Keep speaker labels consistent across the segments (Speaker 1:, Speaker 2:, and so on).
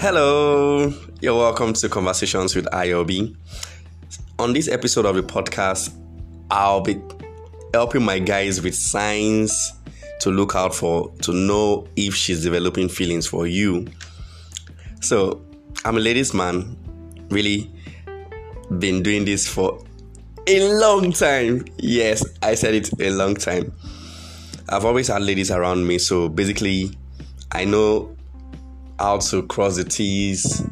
Speaker 1: Hello, you're welcome to Conversations with IOB. On this episode of the podcast, I'll be helping my guys with signs to look out for to know if she's developing feelings for you. So, I'm a ladies' man, really been doing this for a long time. Yes, I said it a long time. I've always had ladies around me, so basically, I know how to cross the T's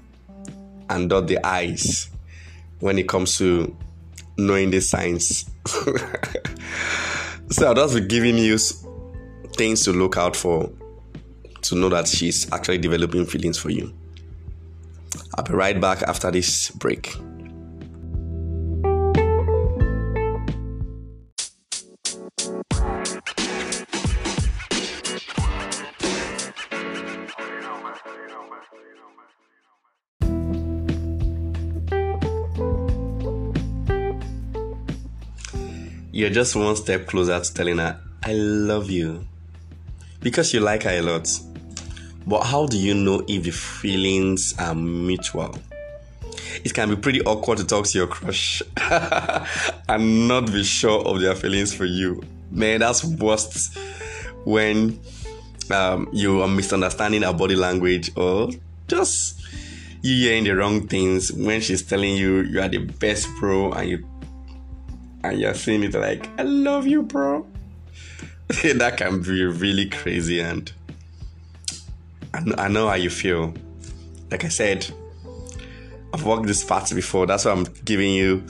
Speaker 1: and dot the I's when it comes to knowing the signs. so I'll just be giving you things to look out for to know that she's actually developing feelings for you. I'll be right back after this break. Just one step closer to telling her, I love you. Because you like her a lot. But how do you know if the feelings are mutual? It can be pretty awkward to talk to your crush and not be sure of their feelings for you. Man, that's worst when um, you are misunderstanding her body language or just you hearing the wrong things when she's telling you you are the best bro and you and you're saying it like I love you, bro. that can be really crazy and I know, I know how you feel. Like I said, I've walked this path before. That's why I'm giving you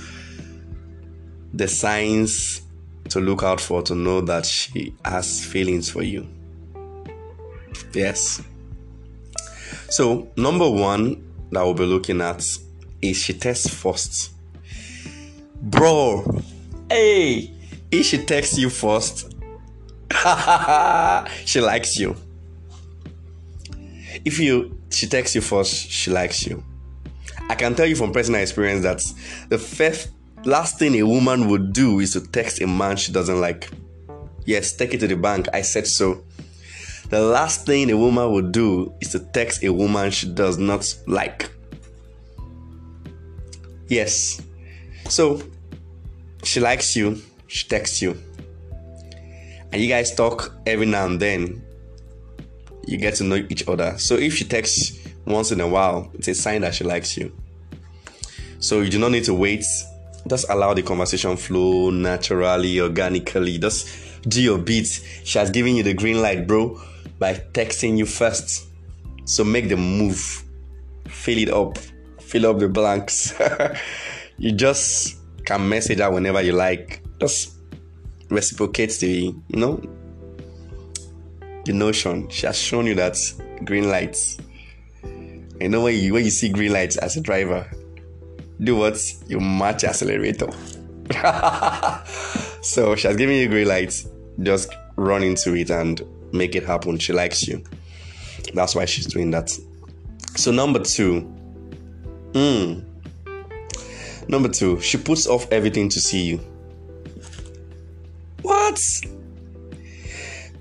Speaker 1: the signs to look out for to know that she has feelings for you. Yes. So, number one that we'll be looking at is she tests first. Bro, hey, if she texts you first, she likes you. If you she texts you first, she likes you. I can tell you from personal experience that the first last thing a woman would do is to text a man she doesn't like. Yes, take it to the bank. I said so. The last thing a woman would do is to text a woman she does not like. Yes. So she likes you, she texts you. And you guys talk every now and then. You get to know each other. So if she texts once in a while, it's a sign that she likes you. So you do not need to wait. Just allow the conversation flow naturally, organically. Just do your beats. She has given you the green light, bro, by texting you first. So make the move. Fill it up. Fill up the blanks. you just can message her whenever you like. Just reciprocate the, you know, the notion. She has shown you that green lights. You know when you when you see green lights as a driver, do what? You match accelerator. so she has given you green lights. Just run into it and make it happen. She likes you. That's why she's doing that. So number two. Hmm. Number two, she puts off everything to see you. What?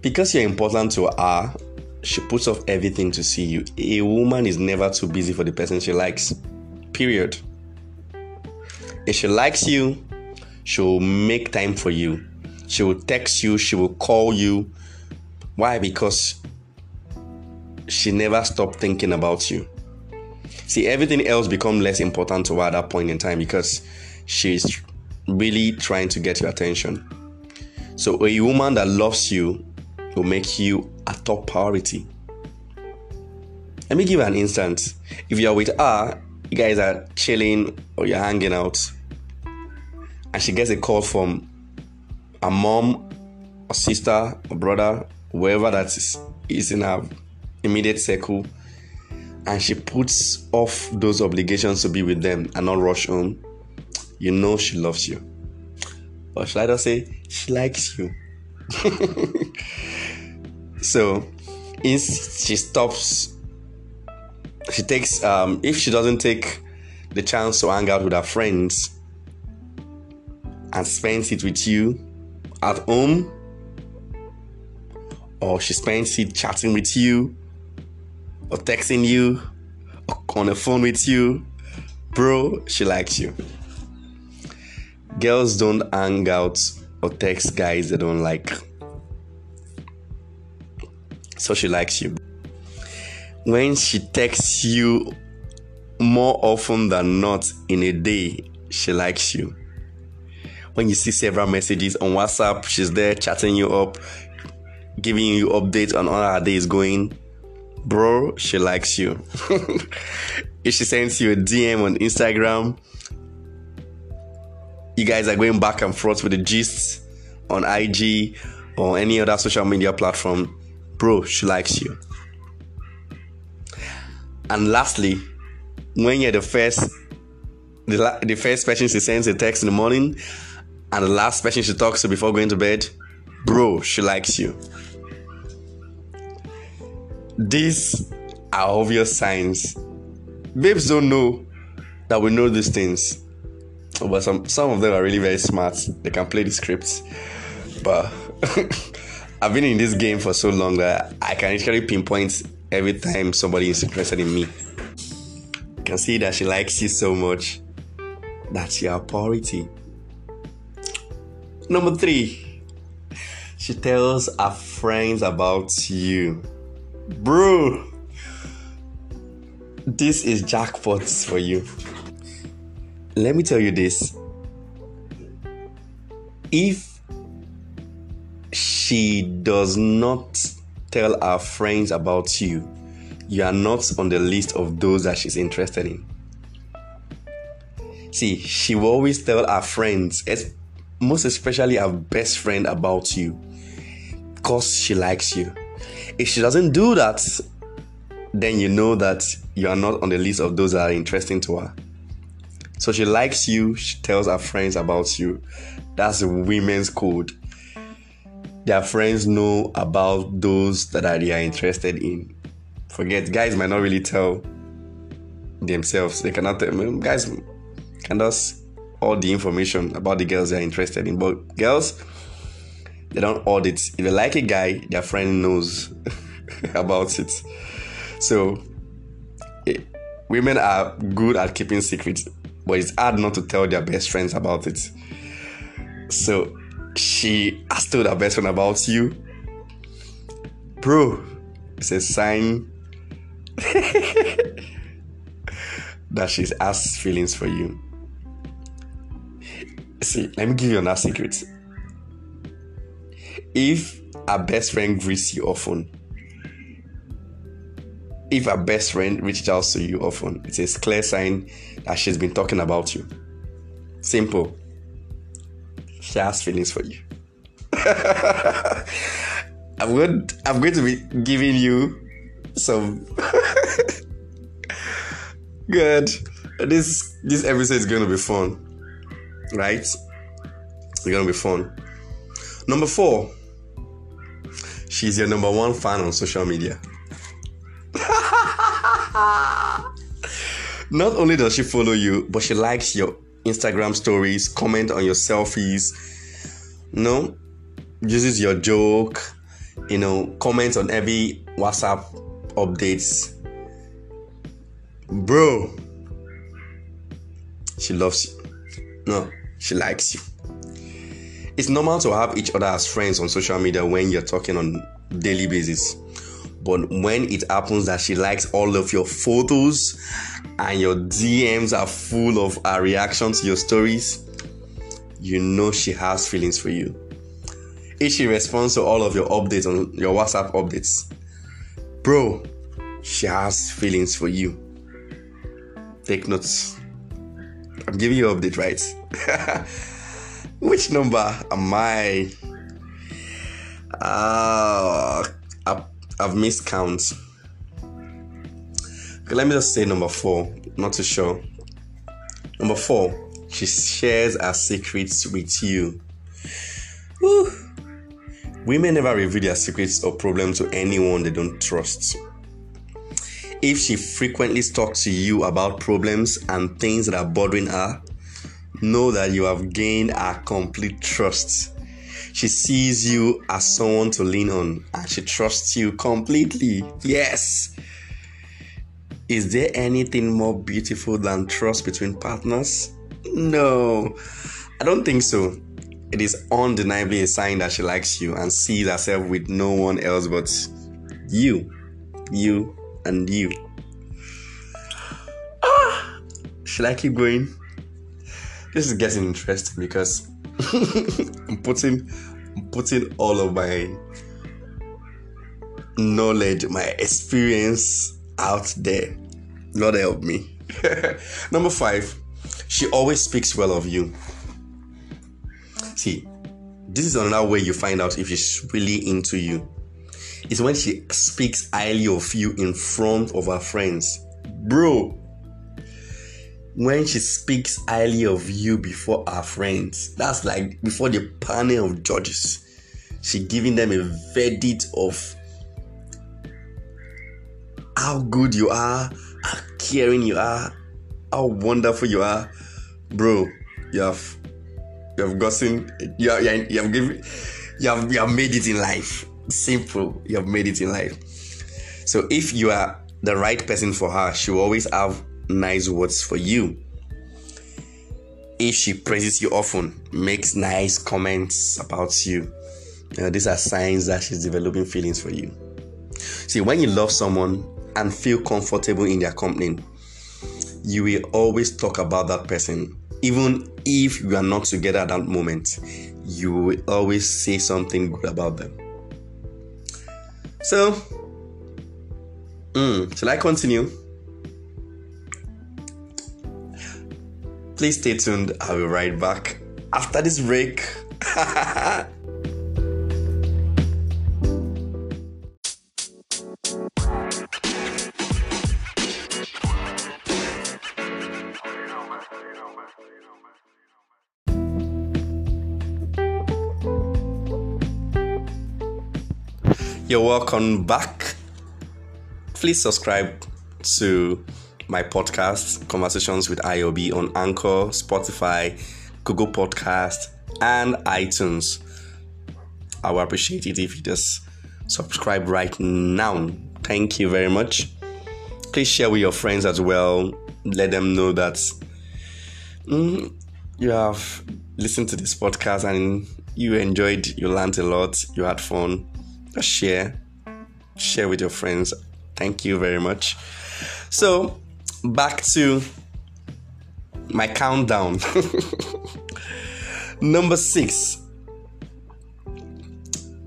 Speaker 1: Because you're important to her, she puts off everything to see you. A woman is never too busy for the person she likes. Period. If she likes you, she will make time for you. She will text you, she will call you. Why? Because she never stopped thinking about you. See, everything else become less important to her at that point in time because she's really trying to get your attention. So a woman that loves you will make you a top priority. Let me give you an instance. If you're with her, you guys are chilling or you're hanging out, and she gets a call from a mom, a sister, a brother, whoever that is, is in her immediate circle, and she puts off those obligations to be with them and not rush home, you know she loves you. Or should I just say, she likes you. so, if she stops, she takes, um, if she doesn't take the chance to hang out with her friends and spends it with you at home, or she spends it chatting with you, or texting you, or on the phone with you, bro, she likes you. Girls don't hang out or text guys they don't like. So she likes you. When she texts you more often than not in a day, she likes you. When you see several messages on WhatsApp, she's there chatting you up, giving you updates on how her day is going. Bro, she likes you. if she sends you a DM on Instagram, you guys are going back and forth with the gist on IG or any other social media platform, bro, she likes you. And lastly, when you're the first, the, la- the first person she sends a text in the morning, and the last person she talks to before going to bed, bro, she likes you. These are obvious signs. Babes don't know that we know these things, oh, but some some of them are really very smart. They can play the scripts, but I've been in this game for so long that I can actually pinpoint every time somebody is interested in me. You can see that she likes you so much. That's your priority. Number three, she tells her friends about you. Bro, this is jackpots for you. Let me tell you this. If she does not tell her friends about you, you are not on the list of those that she's interested in. See, she will always tell her friends, most especially her best friend, about you because she likes you. If she doesn't do that, then you know that you are not on the list of those that are interesting to her. So she likes you, she tells her friends about you. That's women's code. Their friends know about those that they are interested in. Forget, guys might not really tell themselves. They cannot tell mm, guys can just all the information about the girls they are interested in. But girls, they don't audit. If they like a guy, their friend knows about it. So eh, women are good at keeping secrets, but it's hard not to tell their best friends about it. So she has told her best friend about you. Bro, it's a sign that she has feelings for you. See, let me give you another secret. If a best friend greets you often, if a best friend reaches out to you often, it's a clear sign that she's been talking about you. Simple. She has feelings for you. I'm going, I'm going to be giving you some good. This this episode is going to be fun, right? It's going to be fun. Number four, she's your number one fan on social media. Not only does she follow you, but she likes your Instagram stories, comment on your selfies, know, uses your joke, you know, comments on every WhatsApp updates. Bro, she loves you. No, she likes you. It's normal to have each other as friends on social media when you're talking on daily basis. But when it happens that she likes all of your photos and your DMs are full of her reaction to your stories, you know she has feelings for you. If she responds to all of your updates on your WhatsApp updates, bro, she has feelings for you. Take notes. I'm giving you update, right? Which number am I? Uh, I've missed counts. Okay, let me just say number four. Not too sure. Number four, she shares her secrets with you. Whew. Women never reveal their secrets or problems to anyone they don't trust. If she frequently talks to you about problems and things that are bothering her, know that you have gained her complete trust she sees you as someone to lean on and she trusts you completely. Yes. Is there anything more beautiful than trust between partners? No, I don't think so. It is undeniably a sign that she likes you and sees herself with no one else but you, you, and you. Ah, should I keep going? This is getting interesting because I'm putting I'm putting all of my knowledge, my experience out there. Lord help me. Number five, she always speaks well of you. See, this is another way you find out if she's really into you. It's when she speaks highly of you in front of her friends. Bro, when she speaks highly of you before her friends, that's like before the panel of judges. She giving them a verdict of how good you are, how caring you are, how wonderful you are, bro. You have you have gotten you have, you have given you have you have made it in life. Simple, you have made it in life. So if you are the right person for her, she will always have nice words for you. If she praises you often, makes nice comments about you, you know, these are signs that she's developing feelings for you. See, when you love someone and feel comfortable in their company, you will always talk about that person. Even if you are not together at that moment, you will always say something good about them. So, mm, shall I continue? Please stay tuned. I'll be right back after this break. You're welcome back. Please subscribe to my podcast, Conversations with IOB, on Anchor, Spotify, Google Podcast, and iTunes. I would appreciate it if you just subscribe right now. Thank you very much. Please share with your friends as well. Let them know that mm, you have listened to this podcast and you enjoyed, you learned a lot, you had fun. Just share, share with your friends. Thank you very much. So, back to my countdown. Number six.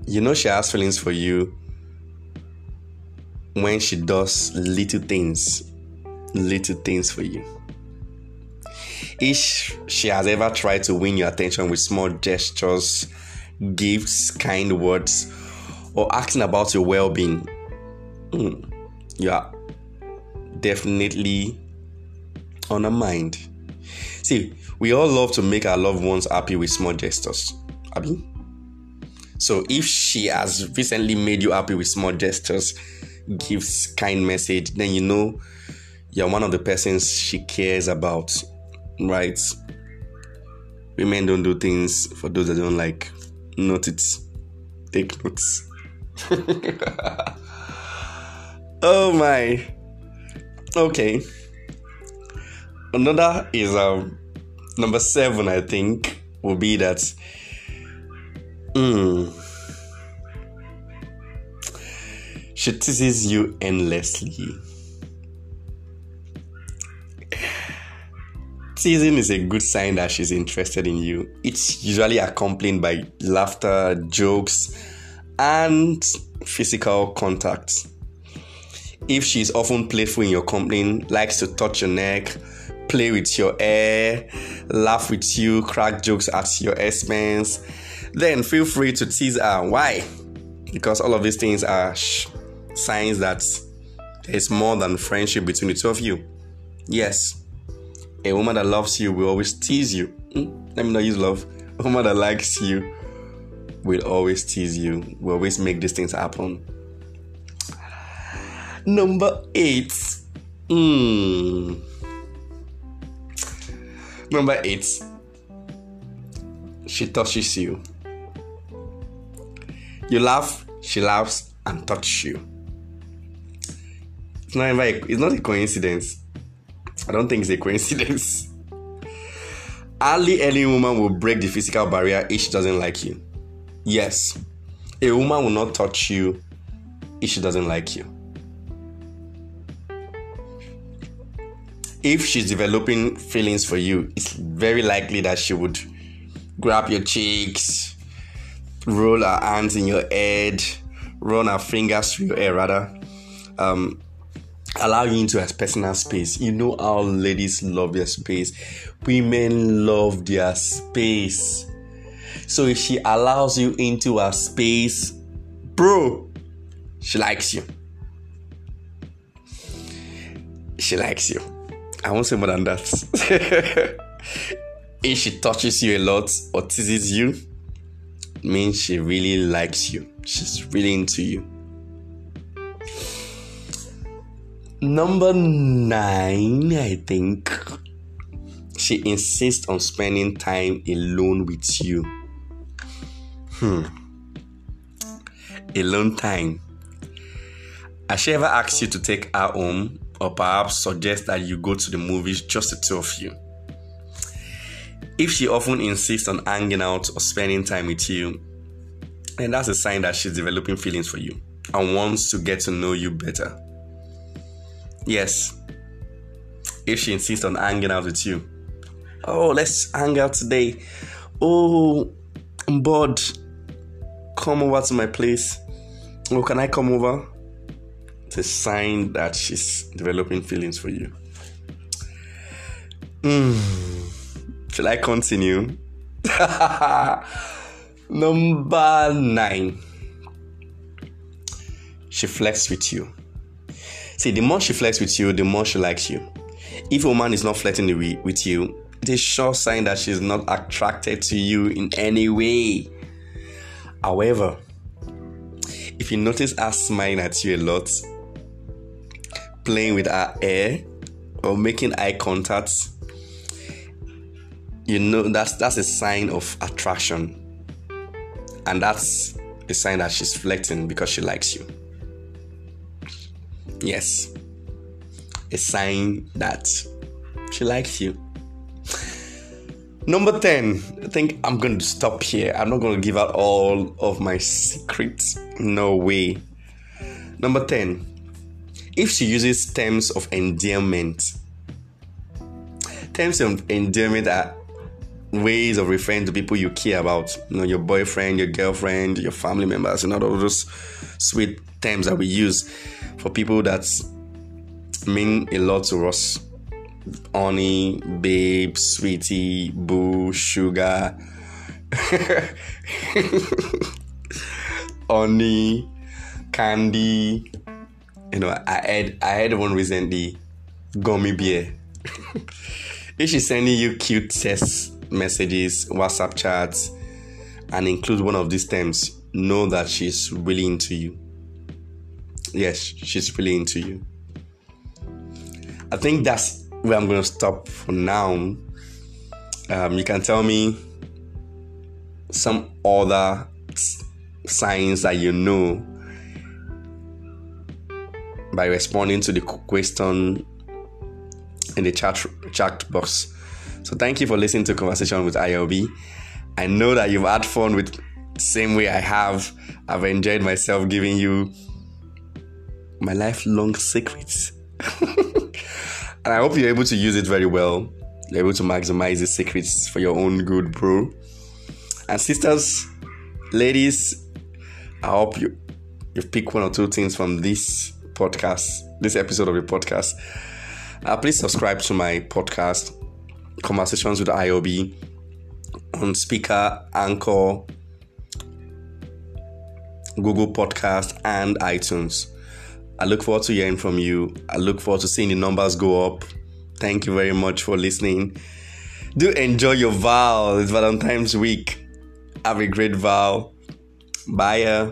Speaker 1: You know she has feelings for you when she does little things, little things for you. If she has ever tried to win your attention with small gestures, gifts, kind words, or asking about your well being, mm, you are definitely on her mind. See, we all love to make our loved ones happy with small gestures. Abby? So if she has recently made you happy with small gestures, gives kind message, then you know you're one of the persons she cares about, right? Women don't do things for those that don't like. Note it. Take notes. oh my. Okay. Another is um number seven, I think, will be that mm, she teases you endlessly. Teasing is a good sign that she's interested in you. It's usually accompanied by laughter, jokes, and physical contact. If she's often playful in your company, likes to touch your neck, play with your hair, laugh with you, crack jokes at your expense, then feel free to tease her. Why? Because all of these things are signs that there's more than friendship between the two of you. Yes, a woman that loves you will always tease you. Mm, let me not use love. A woman that likes you will always tease you, will always make these things happen. Number eight. Hmm. Number eight. She touches you. You laugh, she laughs and touches you. It's not a, it's not a coincidence. I don't think it's a coincidence. Hardly any woman will break the physical barrier if she doesn't like you. Yes, a woman will not touch you if she doesn't like you. If she's developing feelings for you, it's very likely that she would grab your cheeks, roll her hands in your head, run her fingers through your hair, rather. Um, allow you into her personal space. You know how ladies love their space. Women love their space. So if she allows you into her space, bro, she likes you. She likes you. I won't say more than that. if she touches you a lot or teases you, means she really likes you. She's really into you. Number nine, I think she insists on spending time alone with you. Hmm. Alone time. Has she ever asked you to take her home or perhaps suggest that you go to the movies just the two of you? If she often insists on hanging out or spending time with you, then that's a sign that she's developing feelings for you and wants to get to know you better. Yes. If she insists on hanging out with you. Oh, let's hang out today. Oh, I'm bored. Come over to my place. Oh, can I come over? It's a sign that she's developing feelings for you. Mm. Shall I continue? Number nine. She flexes with you. See, the more she flirts with you, the more she likes you. If a woman is not flirting with you, it is a sure sign that she's not attracted to you in any way. However, if you notice her smiling at you a lot, playing with her hair, or making eye contact, you know that's that's a sign of attraction. And that's a sign that she's flirting because she likes you. Yes. A sign that she likes you. Number 10. I think I'm going to stop here. I'm not going to give out all of my secrets. No way. Number 10. If she uses terms of endearment, terms of endearment are ways of referring to people you care about. You know, your boyfriend, your girlfriend, your family members, and all those sweet terms that we use for people that mean a lot to us. Honey, babe, sweetie, boo, sugar. honey, candy. You know, I had I had one recently, gummy bear. if she's sending you cute text messages, WhatsApp chats, and include one of these terms, know that she's really into you yes, she's really into you. I think that's where I'm going to stop for now. Um, you can tell me some other signs that you know by responding to the question in the chat chat box. So thank you for listening to conversation with IOB. I know that you've had fun with same way I have. I've enjoyed myself giving you my lifelong secrets. and I hope you're able to use it very well. You're able to maximize the secrets for your own good, bro. And sisters, ladies, I hope you you pick one or two things from this podcast, this episode of the podcast. Uh, please subscribe to my podcast, Conversations with IOB, on Spreaker, Anchor, Google Podcast, and iTunes. I look forward to hearing from you. I look forward to seeing the numbers go up. Thank you very much for listening. Do enjoy your vow. It's Valentine's week. Have a great vow. Bye.